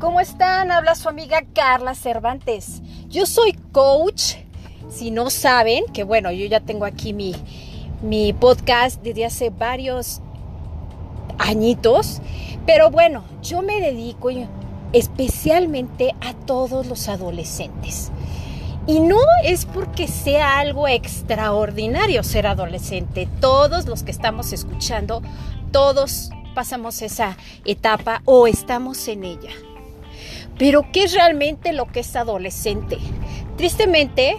¿cómo están? Habla su amiga Carla Cervantes. Yo soy coach. Si no saben, que bueno, yo ya tengo aquí mi, mi podcast desde hace varios añitos, pero bueno, yo me dedico especialmente a todos los adolescentes. Y no es porque sea algo extraordinario ser adolescente. Todos los que estamos escuchando, todos pasamos esa etapa o estamos en ella. Pero ¿qué es realmente lo que es adolescente? Tristemente,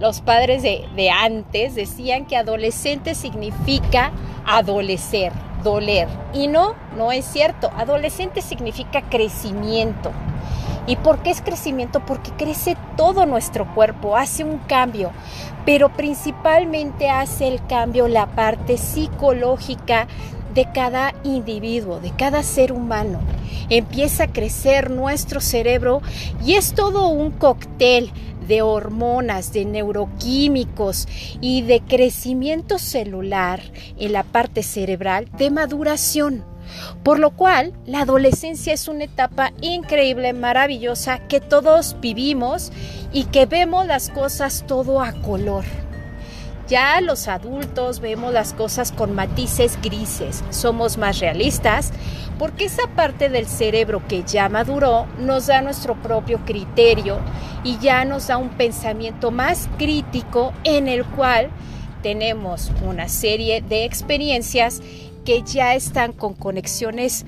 los padres de, de antes decían que adolescente significa adolecer, doler. Y no, no es cierto. Adolescente significa crecimiento. ¿Y por qué es crecimiento? Porque crece todo nuestro cuerpo, hace un cambio, pero principalmente hace el cambio la parte psicológica de cada individuo, de cada ser humano. Empieza a crecer nuestro cerebro y es todo un cóctel de hormonas, de neuroquímicos y de crecimiento celular en la parte cerebral de maduración. Por lo cual, la adolescencia es una etapa increíble, maravillosa, que todos vivimos y que vemos las cosas todo a color. Ya los adultos vemos las cosas con matices grises, somos más realistas, porque esa parte del cerebro que ya maduró nos da nuestro propio criterio y ya nos da un pensamiento más crítico en el cual tenemos una serie de experiencias que ya están con conexiones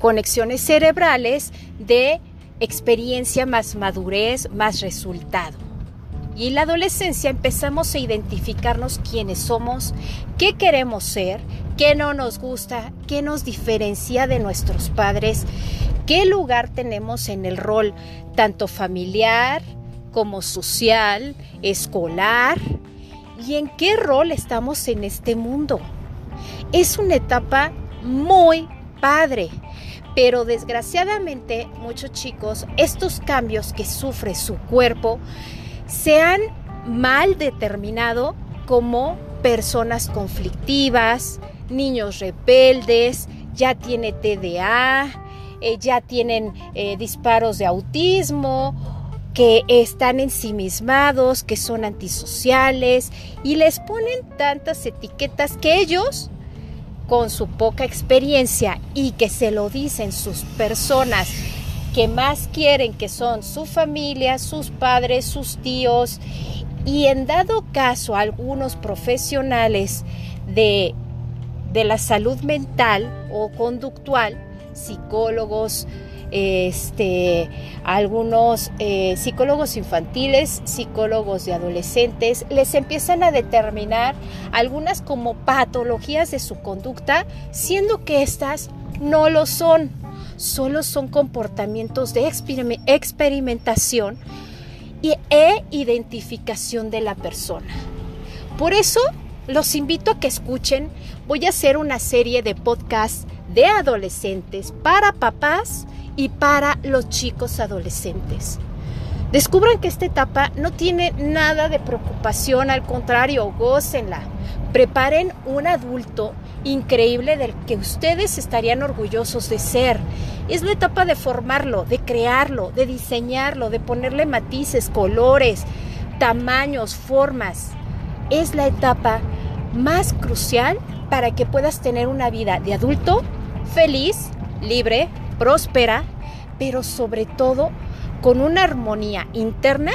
conexiones cerebrales de experiencia más madurez, más resultado. Y en la adolescencia empezamos a identificarnos quiénes somos, qué queremos ser, qué no nos gusta, qué nos diferencia de nuestros padres, qué lugar tenemos en el rol tanto familiar como social, escolar y en qué rol estamos en este mundo. Es una etapa muy padre, pero desgraciadamente muchos chicos, estos cambios que sufre su cuerpo, se han mal determinado como personas conflictivas, niños rebeldes, ya tiene TDA, eh, ya tienen eh, disparos de autismo, que están ensimismados, que son antisociales y les ponen tantas etiquetas que ellos, con su poca experiencia y que se lo dicen sus personas que más quieren, que son su familia, sus padres, sus tíos, y en dado caso algunos profesionales de, de la salud mental o conductual, psicólogos, este, algunos eh, psicólogos infantiles, psicólogos de adolescentes, les empiezan a determinar algunas como patologías de su conducta, siendo que estas no lo son solo son comportamientos de experimentación e identificación de la persona. Por eso los invito a que escuchen, voy a hacer una serie de podcasts de adolescentes para papás y para los chicos adolescentes. Descubran que esta etapa no tiene nada de preocupación, al contrario, gócenla. Preparen un adulto increíble del que ustedes estarían orgullosos de ser. Es la etapa de formarlo, de crearlo, de diseñarlo, de ponerle matices, colores, tamaños, formas. Es la etapa más crucial para que puedas tener una vida de adulto feliz, libre, próspera, pero sobre todo con una armonía interna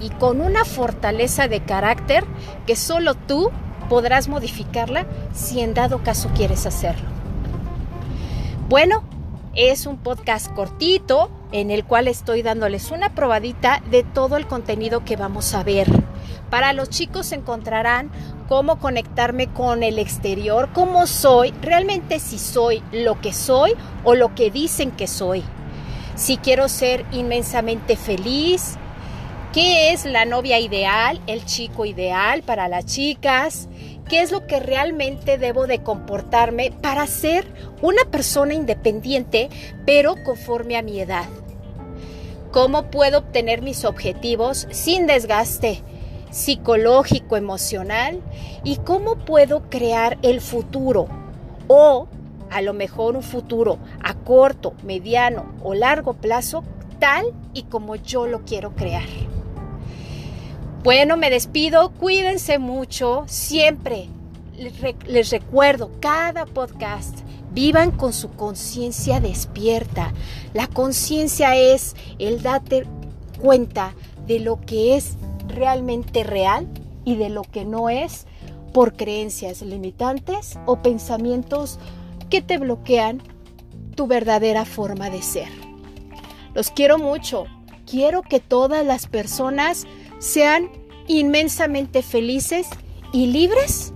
y con una fortaleza de carácter que solo tú podrás modificarla si en dado caso quieres hacerlo. Bueno, es un podcast cortito en el cual estoy dándoles una probadita de todo el contenido que vamos a ver. Para los chicos encontrarán cómo conectarme con el exterior, cómo soy, realmente si soy lo que soy o lo que dicen que soy. Si quiero ser inmensamente feliz, qué es la novia ideal, el chico ideal para las chicas, qué es lo que realmente debo de comportarme para ser una persona independiente, pero conforme a mi edad. ¿Cómo puedo obtener mis objetivos sin desgaste psicológico, emocional? ¿Y cómo puedo crear el futuro o a lo mejor un futuro a corto, mediano o largo plazo tal y como yo lo quiero crear. Bueno, me despido, cuídense mucho, siempre les, recuerdo cada podcast, vivan con su conciencia despierta. La conciencia es el date cuenta de lo que es realmente real y de lo que no es por creencias limitantes o pensamientos que te bloquean tu verdadera forma de ser. Los quiero mucho. Quiero que todas las personas sean inmensamente felices y libres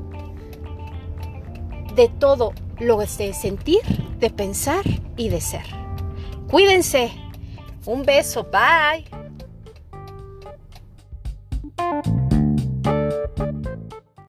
de todo lo de sentir, de pensar y de ser. Cuídense. Un beso. Bye.